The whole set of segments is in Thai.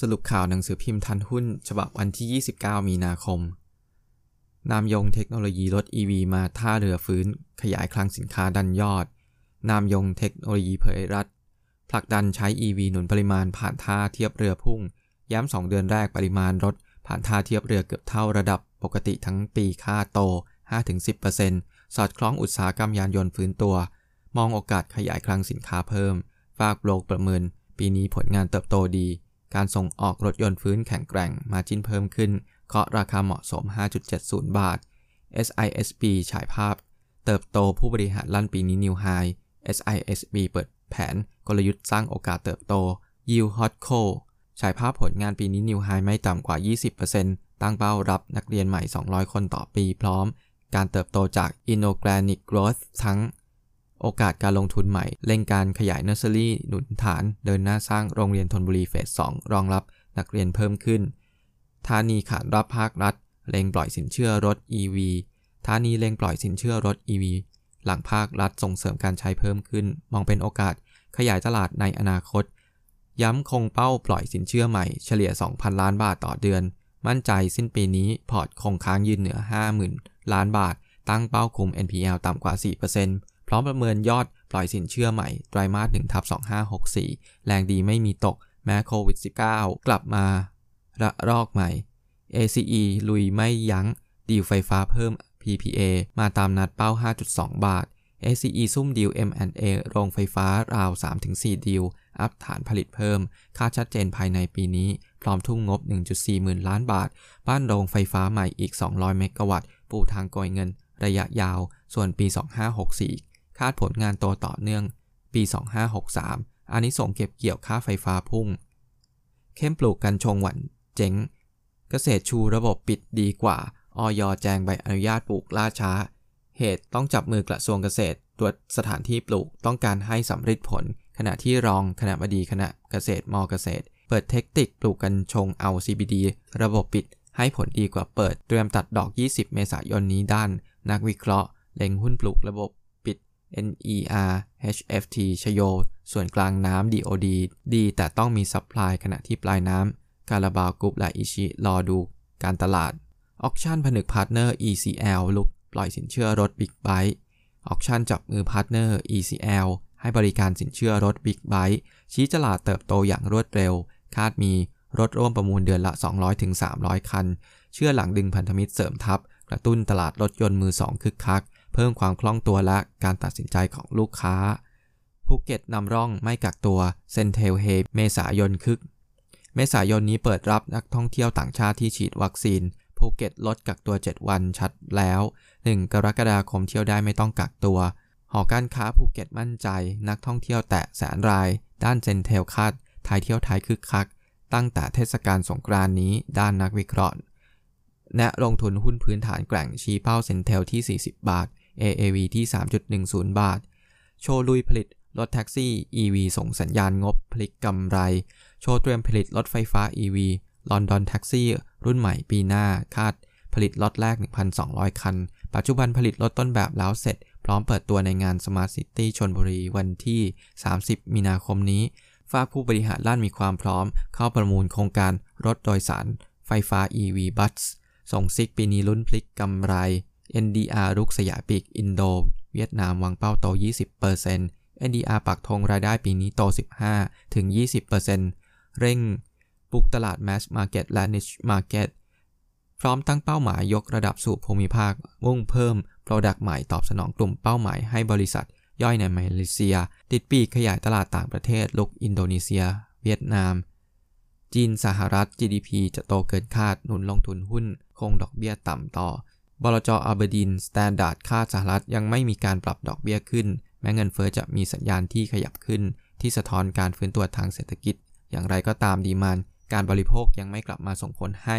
สรุปข่าวหนังสือพิมพ์ทันหุ้น ฉบับวันที่ 29 มีนาคม นามยงเทคโนโลยีรถ EV มาท่าเรือฟื้น ขยายคลังสินค้าดันยอด นามยงเทคโนโลยีเผยรัฐ ผลักดันใช้ EV หนุนปริมาณผ่านท่าเทียบเรือพุ่ง ย้ำ 2 เดือนแรกปริมาณรถ ผ่านท่าเทียบเรือเกือบเท่าระดับปกติทั้งปีค่าโต 5-10%สอดคล้องอุตสาหกรรมยานยนต์ฟื้นตัว มองโอกาสขยายคลังสินค้าเพิ่ม ฝากโลกประเมิน ปีนี้ผลงานเติบโตดี การส่งออกรถยนต์ฟื้นแข็งแกร่งมาจิ้นเพิ่มขึ้น เคาะราคาเหมาะสม 5.70 บาท SISB ฉายภาพ เติบโตผู้บริหารลั่นปีนี้นิวไฮ SISB เปิดแผนกลยุทธ์สร้างโอกาสเติบโต Yield Hotco ฉายภาพผลงานปีนี้นิวไฮไม่ต่ำกว่า 20%ตั้งเป้ารับนักเรียนใหม่ 200 คนต่อปีพร้อม การเติบโตจาก Inorganic Growth ทั้ง โอกาสการลงทุนใหม่ เร่งการขยายเนอร์เซอรี่หนุนฐาน เดินหน้าสร้างโรงเรียนธนบุรี phase 2 รองรับนักเรียนเพิ่มขึ้นธานีขานรับภาครัฐเร่งปล่อยสินเชื่อรถ EV ธานีเร่งปล่อยสินเชื่อรถ EV หลังภาครัฐส่งเสริมการใช้เพิ่มขึ้น มองเป็นโอกาสขยายตลาดในอนาคต ย้ำคงเป้าปล่อยสินเชื่อใหม่เฉลี่ย 2,000 ล้านบาทต่อเดือน มั่นใจสิ้นปีนี้พอร์ตคงค้างยืนเหนือ 50,000 ล้านบาท ตั้งเป้าคุม NPL ต่ำกว่า 4% พร้อมประเมินยอดปล่อยสินเชื่อใหม่ ไตรมาส1ทับ2564 แรงดีไม่มีตก แม้โควิด -19 กลับมาระลอกใหม่ ACE ลุยไม่ยัง้ง ดีลไฟฟ้าเพิ่ม PPA มาตามนัดเป้า 5.2 บาท ACE ซุ่มดีล M&A โรงไฟฟ้าราว 3-4 ดีล อัพฐานผลิตเพิ่ม ค่าชัดเจนภายในปีนี้ พร้อมทุ่งงบ 1.4 หมื่นล้านบาท บ้านโรงไฟฟ้าใหม่อีก 200 เมกะวัตต์ ปูทางก่อยเงิน ระยะยาว ส่วนปี 2564 คาดผลงานโตต่อเนื่อง ปี 2563 อันนี้ส่งเก็บเกี่ยวค่าไฟฟ้าพุ่ง เข้มปลูกกันชงหวันเจ๋ง เกษตรชูระบบปิดดีกว่า ออยแจงใบอนุญาตปลูกล่าช้า เหตุต้องจับมือกระทรวงเกษตร ตรวจสถานที่ปลูกต้องการให้สำเร็จผล ขณะที่รองคณะบดีคณะเกษตร ม.เกษตร เปิดเทคนิคปลูกกัญชงเอา CBD ระบบปิดให้ผลดีกว่าเปิด เตรียมตัดดอก 20 เมษายนนี้ด้าน นักวิเคราะห์เล็งหุ้นปลูกระบบ NER HFT ชโย ส่วนกลางน้ำ DOD ดีแต่ต้องมี supply ขณะที่ปลายน้ำคาราบาวกรุ๊ปและอิชิรอดูการตลาด ออคชั่นผนึก partner ECL รุกปล่อยสินเชื่อรถ big bikeออคชั่นจับมือ partner ECL ให้บริการสินเชื่อรถ big bike ชี้ตลาดเติบโตอย่างรวดเร็ว คาดมีรถร่วมประมูลเดือนละ 200-300 คัน เชื่อหลังดึงพันธมิตรเสริมทัพ กระตุ้นตลาดรถยนต์มือสองคึกคัก เพิ่มความคล่องตัวและการตัดสินใจของลูกค้า ภูเก็ตนำร่องไม่กักตัว CENTEL เฮเมษายนคึก เมษายนนี้เปิดรับนักท่องเที่ยวต่างชาติที่ฉีดวัคซีน ภูเก็ตลดกักตัว 7 วันชัดแล้ว 1 กรกฎาคมเที่ยวได้ไม่ต้องกักตัว หอการค้าภูเก็ตมั่นใจ นักท่องเที่ยวแตะแสนราย ด้าน CENTEL คาดไทยเที่ยวไทยคึกคัก ตั้งแต่เทศกาลสงกรานนี้ ด้านนักวิเคราะห์แนะลงทุนหุ้นพื้นฐานแกร่งชี้เป้า CENTEL ที่ 40 บาท AAV ที่ 3.10 บาท CHO ลุยผลิตรถแท็กซี่ EV ส่งสัญญาณงบพลิกกำไร CHO เตรียมผลิตรถไฟฟ้า EV ลอนดอนแท็กซี่ รุ่นใหม่ปีหน้า คาดผลิตล็อตแรก 1,200 คัน ปัจจุบันผลิตรถต้นแบบแล้วเสร็จ พร้อมเปิดตัวในงาน Smart City ชลบุรีวันที่ 30 มีนาคมนี้ ฟากผู้บริหารล้านมีความพร้อม เข้าประมูลโครงการรถโดยสาร ไฟฟ้า EV Bus ส่งซิกปีนี้ลุ้นพลิกกำไร NDR รุกสยายปีกอินโด เวียดนามวางเป้าโต 20% NDR ปักธงรายได้ปีนี้โต 15-20%เร่งบุกตลาด Mass Market และ Niche Market พร้อมตั้งเป้าหมายยกระดับสู่ภูมิภาค มุ่งเพิ่ม Product ใหม่ตอบสนองกลุ่มเป้าหมายให้บริษัท ย่อยในมาเลเซีย ติดปีกขยายตลาดต่างประเทศลุกอินโดนีเซีย เวียดนาม จีนสหรัฐ GDP จะโตเกินคาดหนุนลงทุนหุ้น คงดอกเบี้ยต่ำต่อ บลจอเบอร์ดีนสแตนดาร์ดคาดสหรัฐยังไม่มีการปรับดอกเบี้ยขึ้น แม้เงินเฟ้อจะมีสัญญาณที่ขยับขึ้น ที่สะท้อนการฟื้นตัวทางเศรษฐกิจ อย่างไรก็ตาม demand การบริโภคยังไม่กลับมาส่งผลให้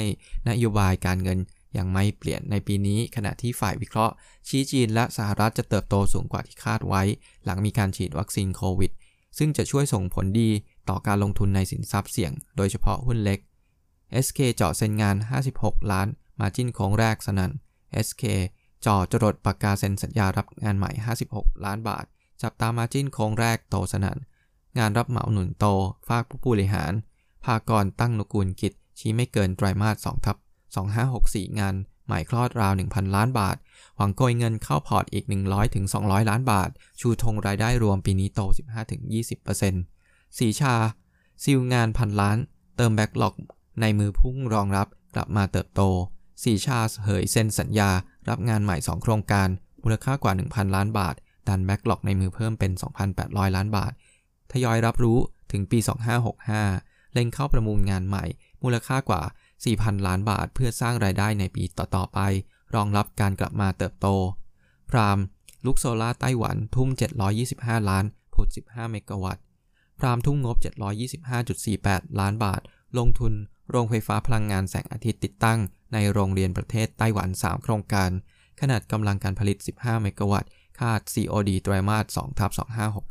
นโยบายการเงินยังไม่เปลี่ยนในปีนี้ ขณะที่ฝ่ายวิเคราะห์ ชี้จีนและสหรัฐจะเติบโตสูงกว่าที่คาดไว้ หลังมีการฉีดวัคซีนโควิด ซึ่งจะช่วยส่งผลดีต่อการลงทุนในสินทรัพย์เสี่ยง โดยเฉพาะหุ้นเล็ก SK เจาะเซ็นงาน 56 ล้าน มาจิ้นโค้งแรกสนั่น SK จ่อจรดปากกาเซ็นสัญญารับงานใหม่ 56 ล้านบาท จับตามาจิ้นโค้งแรกโตสนันงานรับเหมาหนุนโต ฝากผู้บริหาร ภากรตั้งนุกูลกิจ ชี้ไม่เกินไตรมาส2ทับ 2564 งานใหมายคลอดราว 1,000 ล้านบาท หวังโกยเงินเข้าพอร์ตอีก 100ถึง200 ล้านบาท ชูธงรายได้รวมปีนี้โต 15-20%สีชา ซิลงานพันล้าน เติมแบ็กหลอกในมือพุ่งรองรับกลับมาเติบโต สีชาเหยเซ็นสัญญา รับงานใหม่ 2 โครงการ มูลค่ากว่า 1,000 ล้านบาท ดันแบ็กหลอกในมือเพิ่มเป็น 2,800 ล้านบาท ทยอยรับรู้ถึงปี 2565 เล็งเข้าประมูลงานใหม่ มูลค่ากว่า 4,000 ล้านบาท เพื่อสร้างรายได้ในปีต่อๆไป รองรับการกลับมาเติบโต พรามลุกโซล่าไต้หวันทุ่ม 725 ล้านผุด 15 เมกะวัตต์ พรามทุ่มงบ 725.48 ล้านบาท ลงทุน โรงไฟฟ้าพลังงานแสงอาทิตย์ติดตั้ง ในโรงเรียนประเทศไต้หวัน 3 โครงการ ขนาดกำลังการผลิต 15 เมกะวัตต์ คาด COD ไตรมาส2ทับ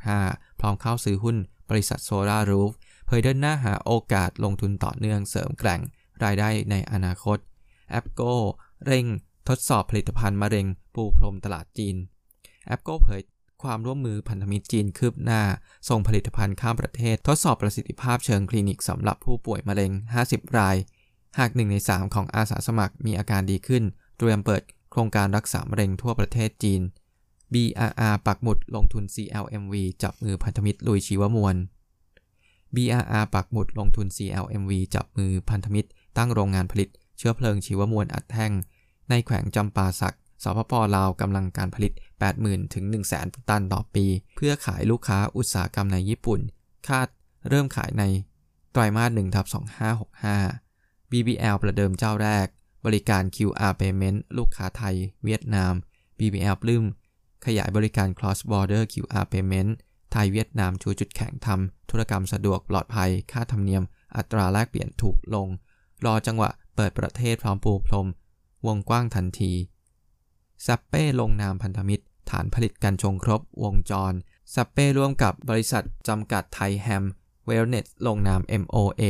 2565 พร้อมเข้าซื้อหุ้น บริษัทโซลารูฟเผยเดินหน้าหาโอกาสลงทุนต่อเนื่องเสริมแกร่ง รายได้ในอนาคตแอปโกเร่ง ทดสอบผลิตภัณฑ์มะเร็ง ปูพรมตลาดจีนแอปโกเผย ความร่วมมือพันธมิตรจีนคืบหน้า ส่งผลิตภัณฑ์ข้ามประเทศ ทดสอบประสิทธิภาพเชิงคลินิกสำหรับผู้ป่วยมะเร็ง 50 ราย หาก1ใน 3 ของอาสาสมัครมีอาการดีขึ้น เตรียมเปิดโครงการรักษามะเร็งทั่วประเทศจีน BRR ปักหมุดลงทุน CLMV จับมือพันธมิตรลุยชีวมวล BRR ปักหมุดลงทุน CLMV จับมือพันธมิตร ตั้งโรงงานผลิต เชื้อเพลิงชีวมวลอัดแท่ง ในแขวงจำปาสัก สปปลาวกำลังการผลิต 80,000 ถึง 100,000 ตันต่อปี เพื่อขายลูกค้าอุตสาหกรรมในญี่ปุ่น คาดเริ่มขายในไตรมาส1ทับ2565 BBL ประเดิมเจ้าแรก บริการ QR Payment ลูกค้าไทย เวียดนาม BBL ปลื้มขยายบริการ Cross Border QR Payment ไทยเวียดนามชูจุดแข็งทำธุรกรรมสะดวกปลอดภัย ค่าธรรมเนียม อัตราแลกเปลี่ยนถูกลง รอจังหวะเปิดประเทศพร้อมปูพรม วงกว้างทันทีซัปเป้ลงนามพันธมิตร ฐานผลิตกันชงครบวงจรซัปเป้ร่วมกับบริษัทจำกัดไทยแฮมเวลเนสลงนาม MOA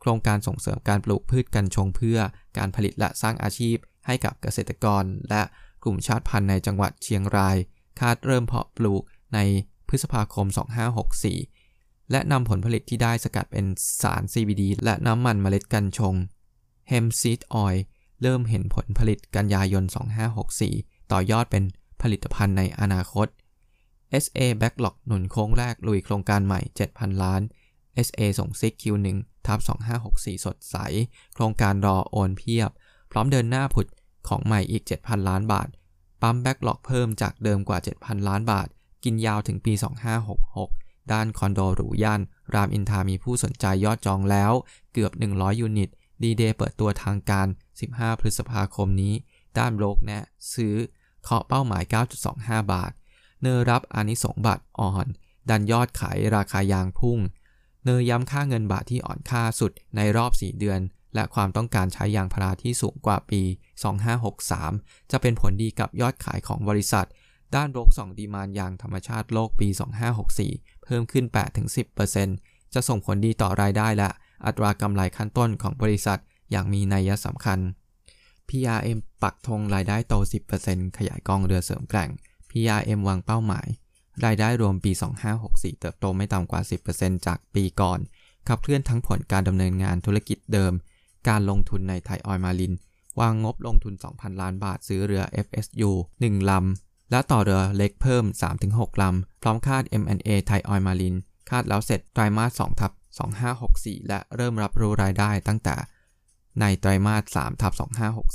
โครงการส่งเสริมการปลูกพืชกันชงเพื่อการผลิตและสร้างอาชีพให้กับเกษตรกร และกลุ่มชาติพันธุ์ในจังหวัดเชียงราย คาดเริ่มเพาะปลูกในพฤษภาคม 2564 และนำผลผลิตที่ได้สกัดเป็นสาร CBD และน้ำมันเมล็ดกัญชง Hemp Seed Oil เริ่มเห็นผลผลิตกันยายน 2564 ต่อยอดเป็น ผลิตภัณฑ์ในอนาคต SA Backlog หนุนโค้งแรกลุยโครงการใหม่ 7,000 ล้าน SA ส่งซิก Q1 ทับ2564 สดใส โครงการรอโอนเพียบ พร้อมเดินหน้าผุดของใหม่อีก 7,000 ล้านบาท ปั๊ม backlog เพิ่มจากเดิมกว่า 7,000 ล้านบาท กินยาวถึงปี 2566 ด้านคอนโดหรูย่าน รามอินทรามีผู้สนใจยอดจองแล้ว เกือบ 100 ยูนิต ดีเดย์เปิดตัวทางการ 15 พฤษภาคมนี้ ด้านโบรกแนะ ซื้อ เคาะเป้าหมาย 9.25 บาท NER รับอานิสงส์บาทอ่อน ดันยอดขายราคายางพุ่ง NER ย้ำค่าเงินบาทที่อ่อนค่าสุดในรอบ 4 เดือน และความต้องการใช้ยางพาราที่สูงกว่าปี 2563 จะเป็นผลดีกับยอดขายของบริษัท ด้านโรกส่องดีมานยางธรรมชาติโลกปี 2564 เพิ่มขึ้น 8-10%จะส่งผลดีต่อรายได้และอัตรากำไรขั้นต้นของบริษัทอย่างมีนัยสำคัญ PRM ปักธงรายได้โต 10%ขยายกองเรือเสริมแกร่ง PRM วางเป้าหมาย รายได้รวมปี 2564 เติบโตไม่ต่ำกว่า 10%จากปีก่อน ขับเคลื่อนทั้งผลการดำเนินงานธุรกิจเดิม การลงทุนในไทยออยมาลิน วางงบลงทุน 2,000 ล้านบาทซื้อเรือ FSU 1 ลำ และต่อเรือเล็กเพิ่ม 3-6 ลำ พร้อมคาด M&A ไทยออยมาลิน คาดแล้วเสร็จไตรมาส2ทับ2564 และเริ่มรับรู้รายได้ตั้งแต่ ในไตรมาส3ทับ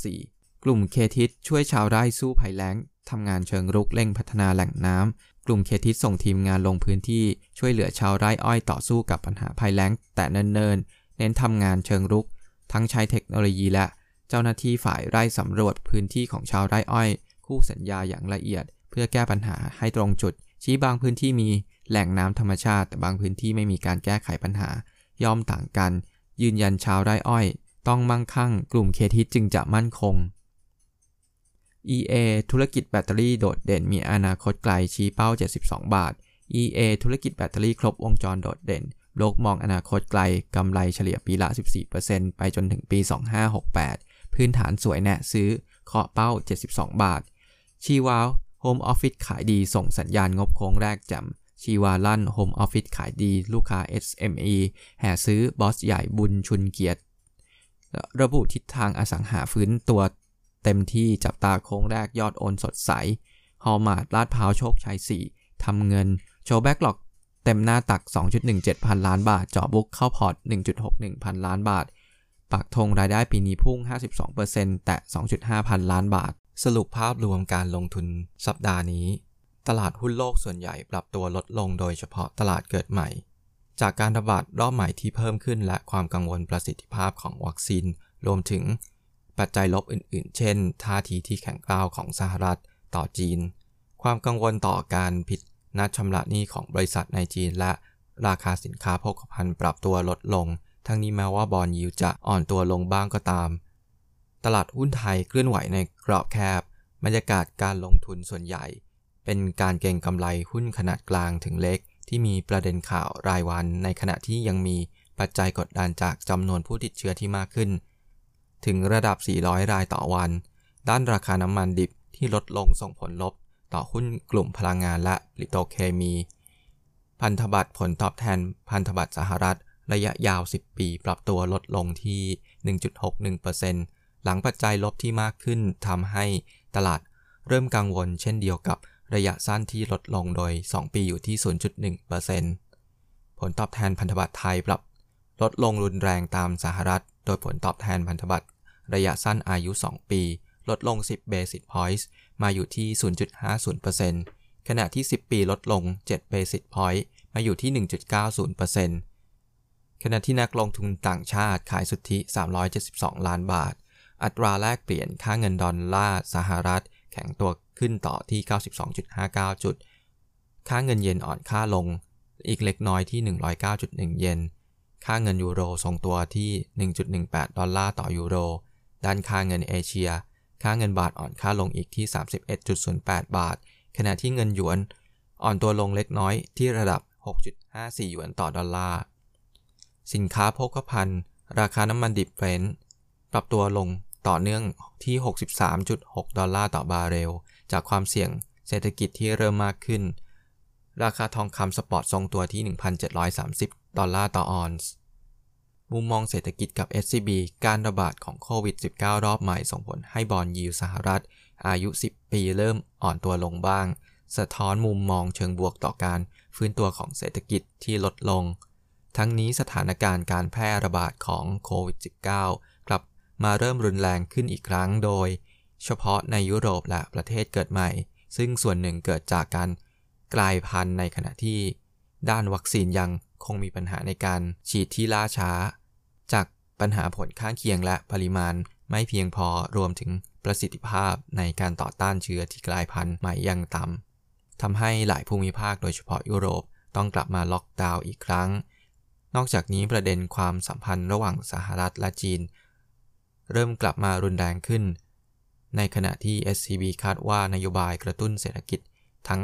2564 กลุ่มเคทิสช่วยชาวไร่สู้ภัยแล้งทำงานเชิงรุกเร่งพัฒนาแหล่งน้ำ กลุ่มเคทิสส่งทีมงานลงพื้นที่ช่วยเหลือชาวไร่อ้อยต่อสู้กับปัญหาภัยแล้ง แต่เนินๆ เน้นทำงานเชิงรุก ทั้งใช้เทคโนโลยีและเจ้าหน้าที่ฝ่ายไร่สำรวจพื้นที่ของชาวไร่อ้อย คู่สัญญาอย่างละเอียด เพื่อแก้ปัญหาให้ตรงจุด ชี้บางพื้นที่มีแหล่งน้ำธรรมชาติ แต่บางพื้นที่ไม่มีการแก้ไขปัญหาย่อมต่างกัน ยืนยันชาวไร่อ้อย ต้องมั่งคั่ง กลุ่มเคทิสจึงจะมั่นคง EA ธุรกิจแบตเตอรี่โดดเด่นมีอนาคตไกลชี้เป้า 72 บาท EA ธุรกิจแบตเตอรี่ครบวงจรโดดเด่น โลกมองอนาคตไกลกำไรเฉลี่ยปีละ 14%ไปจนถึงปี 2568 พื้นฐานสวยแนะซื้อเคาะเป้า 72 บาท ชีวาโฮมออฟฟิศขายดีส่งสัญญาณงบโค้งแรก ชีวาลั่นโฮมออฟฟิศขายดี ลูกค้า SME แห่ซื้อบอสใหญ่บุญชุนเกียรติ ระบุทิศทางอสังหาฟื้นตัวเต็มที่จับตาโค้งแรกยอดโอนสดใส Hallmark ลาดพร้าวโชคชัย 4 ทำเงิน โชว์แบ็กหลอกเต็มหน้าตัก 2.17 พันล้านบาท เจาะบุกเข้าพอร์ต 1.61 พันล้านบาทปักธงรายได้ปีนี้พุ่ง 52%แต่ 2.5 พันล้านบาท สรุปภาพรวมการลงทุนสัปดาห์นี้ ตลาดหุ้นโลกส่วนใหญ่ปรับตัวลดลงโดยเฉพาะตลาดเกิดใหม่ จากการระบาดรอบใหม่ที่เพิ่มขึ้น และความกังวลประสิทธิภาพของวัคซีน รวมถึง ปัจจัยลบอื่น ๆ เช่น ท่าทีที่แข็งกร้าวของสหรัฐต่อจีน ความกังวลต่อการผิดนัดชำระหนี้ของบริษัทในจีน และราคาสินค้าโภคภัณฑ์ปรับตัวลดลง ทั้งนี้แม้ว่าบอลยิวจะอ่อนตัวลงบ้างก็ตาม ตลาดหุ้นไทยเคลื่อนไหวในกรอบแคบ บรรยากาศการลงทุนส่วนใหญ่ เป็นการเก็งกำไรหุ้นขนาดกลางถึงเล็ก ที่มีประเด็นข่าวรายวัน ในขณะที่ยังมีปัจจัยกดดันจากจำนวนผู้ติดเชื้อที่มากขึ้น ถึงระดับ 400 รายต่อวัน ด้านราคาน้ำมันดิบที่ลดลงส่งผลลบ ต่อหุ้นกลุ่มพลังงานและปิโตเคมี พันธบัตรผลตอบแทน พันธบัตรสหรัฐ ระยะยาว 10 ปี ปรับตัวลดลงที่ 1.61%หลังปัจจัยลบที่มากขึ้นทำให้ตลาดเริ่มกังวลเช่นเดียวกับ ระยะสั้นที่ลดลงโดย 2 ปีอยู่ที่ 0.1%ผลตอบแทนพันธบัตรไทยปรับลดลงรุนแรงตามสหรัฐ โดยผลตอบแทนพันธบัตรระยะสั้นอายุ 2 ปี ลดลง 10 basis points มาอยู่ที่ 0.50%ขณะที่ 10 ปีลดลง 7 basis point มาอยู่ที่ 1.90%ขณะที่นักลงทุนต่างชาติขายสุทธิ 372 ล้านบาท อัตราแลกเปลี่ยนค่าเงินดอลลาร์สหรัฐ ข็งตัวขึ้นต่อที่ 92.59 จุด ค่าเงินเยนอ่อนค่าลงอีกเล็กน้อยที่ 109.1 เยน ค่าเงินยูโรทรงตัวที่ 1.18 ดอลลาร์ต่อยูโร ด้านค่าเงินเอเชีย ค่าเงินบาทอ่อนค่าลงอีกที่ 31.08 บาท ขณะที่เงินหยวน อ่อนตัวลงเล็กน้อยที่ระดับ 6.54 หยวนต่อดอลลาร์ สินค้าโภคภัณฑ์ ราคาน้ำมันดิบเฟรนปรับตัวลง ต่อเนื่องที่ 63.6 ดอลลาร์ต่อบาร์เรล จากความเสี่ยงเศรษฐกิจที่เริ่มมากขึ้น ราคาทองคำ spot ทรงตัวที่ 1,730 ดอลลาร์ต่อออนซ์ มุมมองเศรษฐกิจกับ SCB การระบาดของโควิด -19 รอบใหม่ส่งผลให้ bond yield สหรัฐ อายุ 10 ปีเริ่มอ่อนตัวลงบ้าง สะท้อนมุมมองเชิงบวกต่อการฟื้นตัวของเศรษฐกิจที่ลดลง ทั้งนี้สถานการณ์การแพร่ระบาดของโควิด -19 มาเริ่มรุนแรงขึ้นอีกครั้งโดย เฉพาะในยุโรปและประเทศเกิดใหม่ ซึ่งส่วนหนึ่งเกิดจากการกลายพันธุ์ในขณะที่ ด้านวัคซีนยังคงมีปัญหาในการฉีดที่ล่าช้า จากปัญหาผลข้างเคียงและปริมาณไม่เพียงพอรวมถึงประสิทธิภาพในการต่อต้านเชื้อที่กลายพันธุ์ใหม่ยังต่ำทำให้หลายภูมิภาคโดยเฉพาะยุโรปต้องกลับมาล็อกดาวน์อีกครั้ง นอกจากนี้ประเด็นความสัมพันธ์ระหว่างสหรัฐและจีน เริ่มกลับมารุนแรงขึ้น ในขณะที่ SCB คาดว่านโยบายกระตุ้นเศรษฐกิจ ทั้ง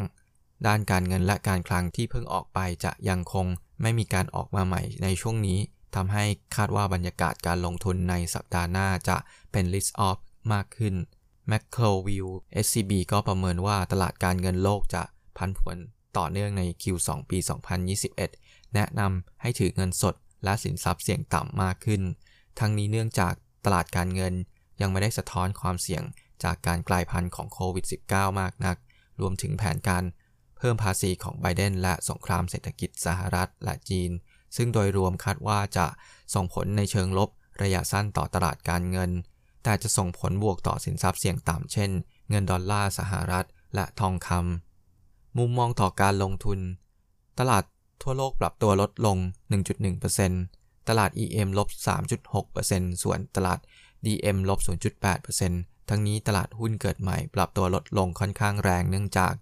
ด้านการเงินและการคลังที่เพิ่งออกไปจะยังคงไม่มีการออกมาใหม่ในช่วงนี้ทำให้คาดว่าบรรยากาศการลงทุนในสัปดาห์หน้าจะเป็น list off มากขึ้น m c c l o View SCB ก็ประเมินว่าตลาดการเงินโลกจะพันผวนต่อเนื่องใน Q2 ปี 2021 แนะนำให้ถือเงินสดและสินทรัพย์เสี่ยงต่ำมากขึ้น ทั้งนี้เนื่องจาก ตลาดการเงินยังไม่ได้สะท้อนความเสี่ยงจากการกลายพันธุ์ของโควิด -19 มากนัก รวมถึงแผนการเพิ่มภาษีของไบเดนและสงครามเศรษฐกิจสหรัฐและจีน ซึ่งโดยรวมคาดว่าจะส่งผลในเชิงลบระยะสั้นต่อตลาดการเงิน แต่จะส่งผลบวกต่อสินทรัพย์เสี่ยงต่ำเช่น เงินดอลลาร์สหรัฐและทองคำ มุมมองต่อการลงทุน ตลาดทั่วโลกปรับตัวลดลง 1.1% ตลาด EM ลบ 3.6%ส่วนตลาด DM ลบ 0.8%ทั้งนี้ตลาดหุ้นเกิดใหม่ปรับตัวลดลงค่อนข้างแรงเนื่องจาก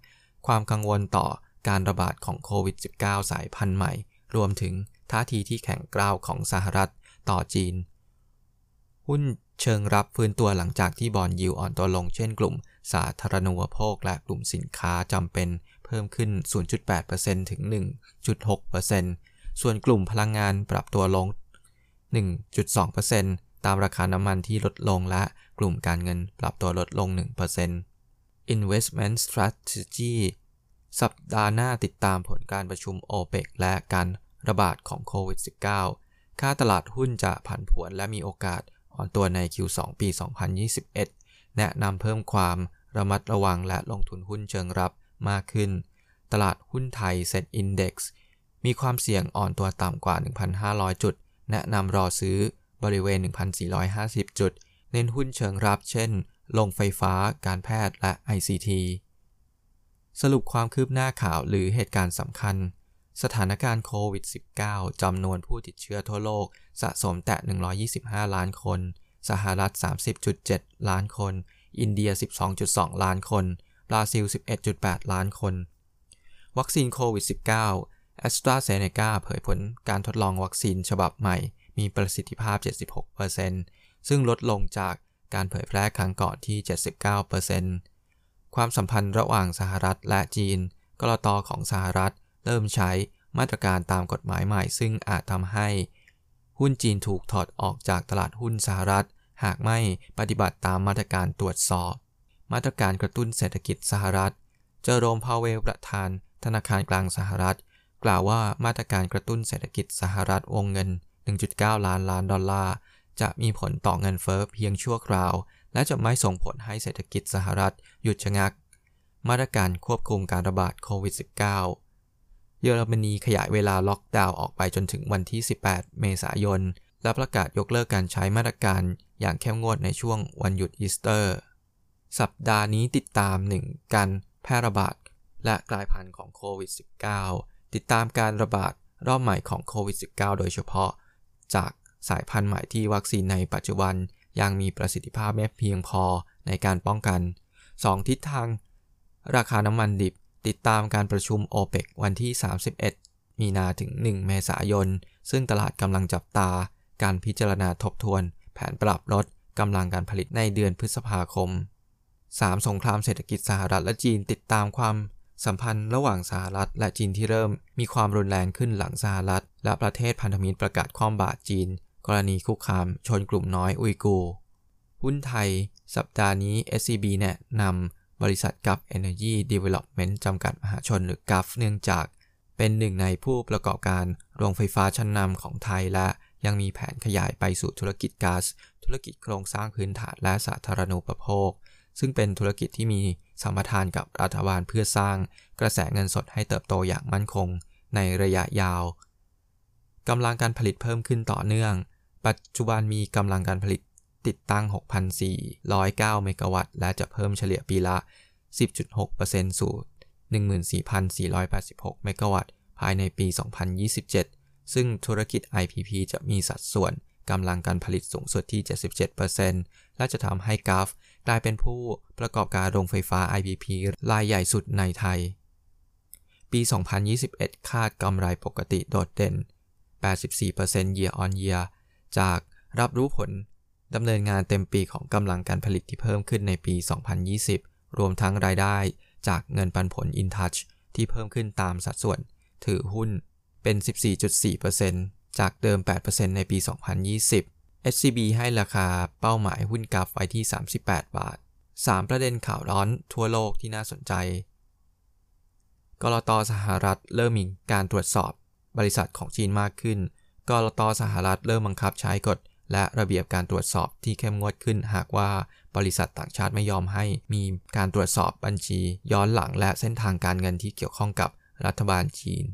ความกังวลต่อการระบาดของโควิด -19 สายพันธุ์ใหม่ รวมถึงท่าทีที่แข็งกร้าวของสหรัฐต่อจีน หุ้นเชิงรับฟื้นตัวหลังจากที่บอลยิวอ่อนตัวลงเช่นกลุ่ม สาธารณูปโภคและกลุ่มสินค้าจำเป็นเพิ่มขึ้น 0.8%ถึง 1.6% ส่วนกลุ่มพลังงานปรับตัวลง 1.2%ตามราคาน้ำมันที่ลดลงและกลุ่มการเงินปรับตัวลดลง 1% Investment Strategy สัปดาห์หน้าติดตามผลการประชุมโอเปกและการระบาดของโควิด -19 ค่าตลาดหุ้นจะผันผวนและมีโอกาสอ่อนตัวใน Q2 ปี 2021 แนะนำเพิ่มความระมัดระวังและลงทุนหุ้นเชิงรับมากขึ้น ตลาดหุ้นไทยเซ็ตอินดี x มีความเสี่ยงอ่อนตัวต่ำกว่า 1,500 จุด แนะนำรอซื้อบริเวณ 1,450 จุด เน้นหุ้นเชิงรับ เช่น ลงไฟฟ้า การแพทย์ และ ICT สรุปความคืบหน้าข่าวหรือเหตุการณ์สำคัญ สถานการณ์โควิด -19 จำนวนผู้ติดเชื้อทั่วโลก สะสมแตะ 125 ล้านคน สหรัฐ 30.7 ล้านคน อินเดีย 12.2 ล้านคน บราซิล 11.8 ล้านคน วัคซีนโควิด -19 แอสตราเซเนกาเผยผลการทดลองวัคซีนฉบับใหม่ มีประสิทธิภาพ 76%ซึ่งลดลงจากการเผยแพร่ครั้งก่อนที่ 79%ความสัมพันธ์ระหว่างสหรัฐและจีน กรตอของสหรัฐ เริ่มใช้มาตรการตามกฎหมายใหม่ ซึ่งอาจทำให้ หุ้นจีนถูกถอดออกจากตลาดหุ้นสหรัฐ หากไม่ปฏิบัติตามมาตรการตรวจสอบ มาตรการกระตุ้นเศรษฐกิจสหรัฐ เจอโรมพาวเวลประธานธนาคารกลางสหรัฐ กล่าวว่ามาตรการกระตุ้นเศรษฐกิจสหรัฐวงเงิน 1.9 ล้านล้านดอลลาร์ จะมีผลต่อเงินเฟ้อเพียงชั่วคราว และจะไม่ส่งผลให้เศรษฐกิจสหรัฐหยุดชะงัก มาตรการควบคุมการระบาดโควิด -19 เยอรมนีขยายเวลาล็อกดาวน์ออกไปจนถึงวันที่ 18 เมษายน และประกาศยกเลิกการใช้มาตรการอย่างเข้มงวดในช่วงวันหยุดอีสเตอร์ สัปดาห์นี้ติดตาม 1. การแพร่ระบาดและกลายพันธุ์ของโควิด -19 ติดตามการระบาดรอบใหม่ของโควิด -19 โดยเฉพาะ จากสายพันธุ์ใหม่ที่วัคซีนในปัจจุบันยังมีประสิทธิภาพไม่เพียงพอในการป้องกัน 2. ทิศทาง ราคาน้ำมันดิบ ติดตามการประชุมโอเปกวันที่ 31 มีนาถึง 1 เมษายน ซึ่งตลาดกำลังจับตา การพิจารณาทบทวน แผนปรับลดกำลังการผลิตในเดือนพฤษภาคม 3. สงครามเศรษฐกิจสหรัฐและจีนติดตามความ สัมพันธ์ระหว่างสหรัฐและจีนที่เริ่มมีความรุนแรงขึ้นหลังสหรัฐ และประเทศพันธมิตรประกาศความบาดจีน กรณีคุกคามชนกลุ่มน้อยอุยกูหุ้นไทย สัปดาห์นี้ SCB แนะนำบริษัท Gulf Energy Development จำกัดมหาชนหรือ GulF เนื่องจากเป็นหนึ่งในผู้ประกอบการโรงไฟฟ้าชั้นนำของไทยและยังมีแผนขยายไปสู่ธุรกิจก๊าซธุรกิจโครงสร้างพื้นฐานและสาธารณูปโภค ซึ่งเป็นธุรกิจที่มี สัมปทานกับรัฐบาลเพื่อสร้างกระแสเงินสดให้เติบโตอย่างมั่นคงในระยะยาวกำลังการผลิตเพิ่มขึ้นต่อเนื่อง ปัจจุบันมีกำลังการผลิตติดตั้ง 6,409 เมกะวัตต์ และจะเพิ่มเฉลี่ยปีละ 10.6%สู่ 14,486 เมกะวัตต์ ภายในปี 2027 ซึ่งธุรกิจ IPP จะมีสัดส่วนกำลังการผลิตสูงสุดที่ 77%และจะทำให้กราฟ กลายเป็นผู้ประกอบการโรงไฟฟ้า IPP รายใหญ่สุดในไทย ปี 2021 คาดกำไรปกติโดดเด่น 84% year on year จากรับรู้ผลดำเนินงานเต็มปีของกำลังการผลิตที่เพิ่มขึ้นในปี 2020 รวมทั้งรายได้จากเงินปันผล InTouch ที่เพิ่มขึ้นตามสัดส่วน ถือหุ้นเป็น 14.4%จากเดิม 8%ในปี 2020 SCB ให้ราคาเป้าหมายหุ้นกราฟไว้ที่ 38 บาท 3 ประเด็นข่าวร้อนทั่วโลกที่น่าสนใจ กรตสหรัฐเริ่มมีการตรวจสอบบริษัทของจีนมากขึ้น กรตสหรัฐเริ่มบังคับใช้กฎและระเบียบการตรวจสอบที่เข้มงวดขึ้น หากว่าบริษัทต่างชาติไม่ยอมให้มีการตรวจสอบบัญชี ย้อนหลังและเส้นทางการเงินที่เกี่ยวข้องกับรัฐบาลจีน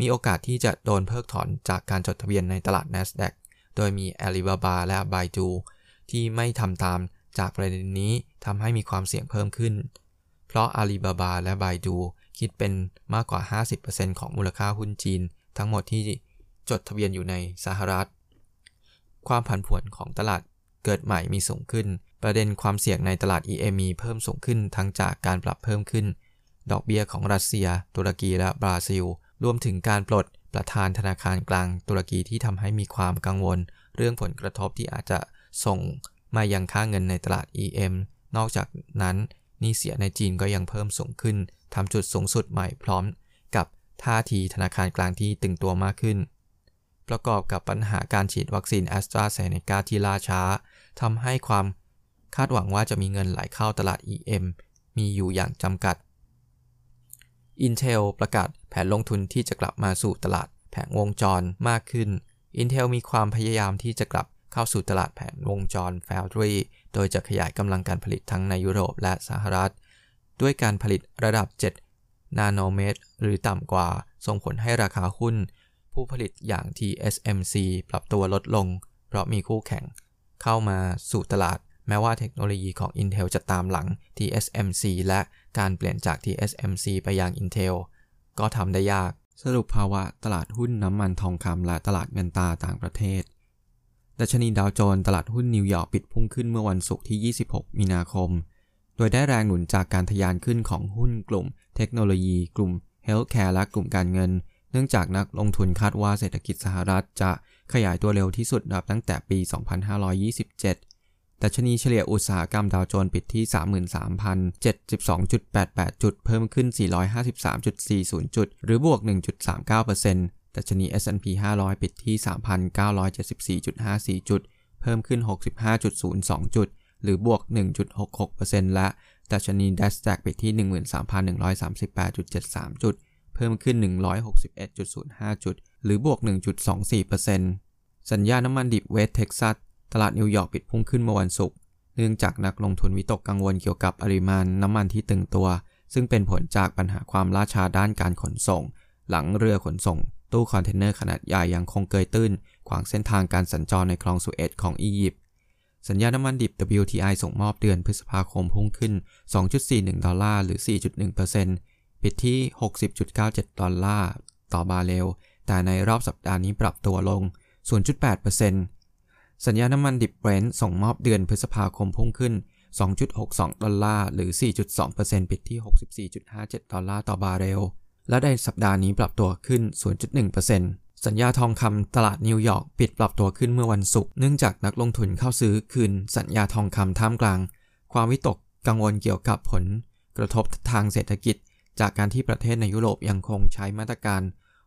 มีโอกาสที่จะโดนเพิกถอนจากการจดทะเบียนในตลาด NASDAQ โดยมี Alibaba และ Baidu ที่ไม่ทำตามจากประเด็นนี้ทำให้มีความเสี่ยงเพิ่มขึ้น เพราะ Alibaba และ Baidu คิดเป็นมากกว่า 50%ของมูลค่าหุ้นจีน ทั้งหมดที่จดทะเบียนอยู่ในสหรัฐ ความผันผวนของตลาดเกิดใหม่มีสูงขึ้น ประเด็นความเสี่ยงในตลาด EM มีเพิ่มสูงขึ้นทั้งจากการปรับเพิ่มขึ้น ดอกเบี้ยของรัสเซีย ตุรกีและบราซิล รวมถึงการปลด ประธานธนาคารกลางตุรกีที่ทำให้มีความกังวล เรื่องผลกระทบที่อาจจะส่งมายังค่าเงินในตลาด EM นอกจากนั้นนี่เสียในจีนก็ยังเพิ่มสูงขึ้นทำจุดสูงสุดใหม่พร้อมกับท่าทีธนาคารกลางที่ตึงตัวมากขึ้น ประกอบกับปัญหาการฉีดวัคซีนแอสตราเซเนกาที่ล่าช้าทำให้ความคาดหวังว่าจะมีเงินไหลเข้าตลาด EM มีอยู่อย่างจำกัด Intel ประกาศแผนลงทุนที่จะกลับมาสู่ตลาดแผงวงจรมากขึ้น Intel มีความพยายามที่จะกลับเข้าสู่ตลาดแผงวงจร Foundry โดยจะขยายกำลังการผลิตทั้งในยุโรปและสหรัฐ ด้วยการผลิตระดับ 7 นาโนเมตร หรือต่ำกว่า ส่งผลให้ราคาหุ้น ผู้ผลิตอย่าง TSMC ปรับตัวลดลง เพราะมีคู่แข่งเข้ามาสู่ตลาด แม้ว่าเทคโนโลยีของ Intel จะตามหลัง TSMC และการเปลี่ยนจาก TSMC ไปยัง Intel ก็ทำได้ยาก สรุปภาวะตลาดหุ้นน้ำมันทองคำและตลาดเงินตาต่างประเทศ ดัชนีดาวโจนส์ตลาดหุ้นนิวยอร์กปิดพุ่งขึ้นเมื่อวันศุกร์ที่ 26 มีนาคม โดยได้แรงหนุนจากการทะยานขึ้นของหุ้นกลุ่ม เทคโนโลยี กลุ่ม healthcare และกลุ่มการเงิน เนื่องจากนักลงทุนคาดว่าเศรษฐกิจสหรัฐจะขยายตัวเร็วที่สุดนับตั้งแต่ปี 2527 ดัชนีเฉลี่ยอุตสาหกรรมดาวโจนส์ปิดที่ 33,072.88 จุด เพิ่มขึ้น 453.40 จุด หรือบวก 1.39%ดัชนี S&P 500 ปิดที่ 3,974.54 จุด เพิ่มขึ้น 65.02 จุด หรือบวก 1.66%และดัชนี NASDAQ ปิดที่ 13,138.73 จุด เพิ่มขึ้น 161.05 จุด หรือบวก 1.24%สัญญาน้ำมันดิบเวสเท็กซัส ตลาดนิวยอร์กปิดพุ่งขึ้นเมื่อวันศุกร์ เนื่องจากนักลงทุนวิตกกังวลเกี่ยวกับปริมาณน้ำมันที่ตึงตัว ซึ่งเป็นผลจากปัญหาความล่าช้าด้านการขนส่ง หลังเรือขนส่ง ตู้คอนเทนเนอร์ขนาดใหญ่ยังคงเกยตื้น ขวางเส้นทางการสัญจรในคลองสุเอตของอียิปต์ สัญญาน้ำมันดิบ WTI ส่งมอบเดือนพฤษภาคมพุ่งขึ้น 2.41 ดอลลาร์หรือ 4.1%ปิดที่ 60.97 ดอลลาร์ต่อบาร์เรล แต่ในรอบสัปดาห์นี้ปรับตัวลง 0.8% สัญญาน้ำมันดิบเบรนท์ส่งมอบเดือนพฤษภาคมพุ่งขึ้น 2.62 ดอลลาร์ หรือ 4.2%ปิดที่ 64.57 ดอลลาร์ต่อบาร์เรล และในสัปดาห์นี้ปรับตัวขึ้น 0.1%สัญญาทองคำตลาดนิวยอร์กปิดปรับตัวขึ้นเมื่อวันศุกร์ เนื่องจากนักลงทุนเข้าซื้อคืนสัญญาทองคำท่ามกลาง ความวิตกกังวลเกี่ยวกับผล กระทบทางเศรษฐกิจ จากการที่ประเทศในยุโรปยังคงใช้มาตรการ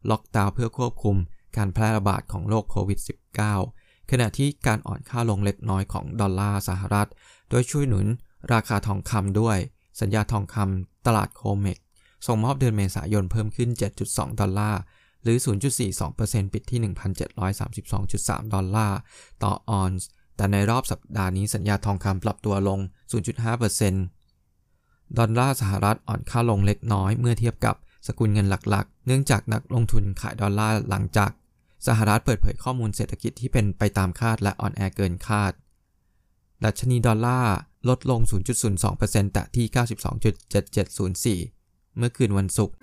ล็อกดาวน์เพื่อควบคุมการแพร่ระบาดของโรคโควิด -19 ขณะที่การอ่อนค่าลงเล็กน้อยของดอลลาร์สหรัฐ โดยช่วยหนุนราคาทองคำด้วย สัญญาทองคำตลาด COMEX ส่งมอบเดือนเมษายนเพิ่มขึ้น 7.2 ดอลลาร์ หรือ 0.42%ปิดที่ 1,732.3 ดอลลาร์ ต่อออนซ์ แต่ในรอบสัปดาห์นี้สัญญาทองคำปรับตัวลง 0.5%ดอลลาร์สหรัฐอ่อนค่าลงเล็กน้อยเมื่อเทียบกับสกุลเงินหลักๆ เนื่องจากนักลงทุนขายดอลลาร์หลังจาก สหรัฐเปิดเผยข้อมูลเศรษฐกิจที่เป็นไปตามคาดและอ่อนแอเกินคาด ดัชนีดอลลาร์ลดลง 0.02%แต่ที่ 92.7704 เมื่อคืนวันศุกร์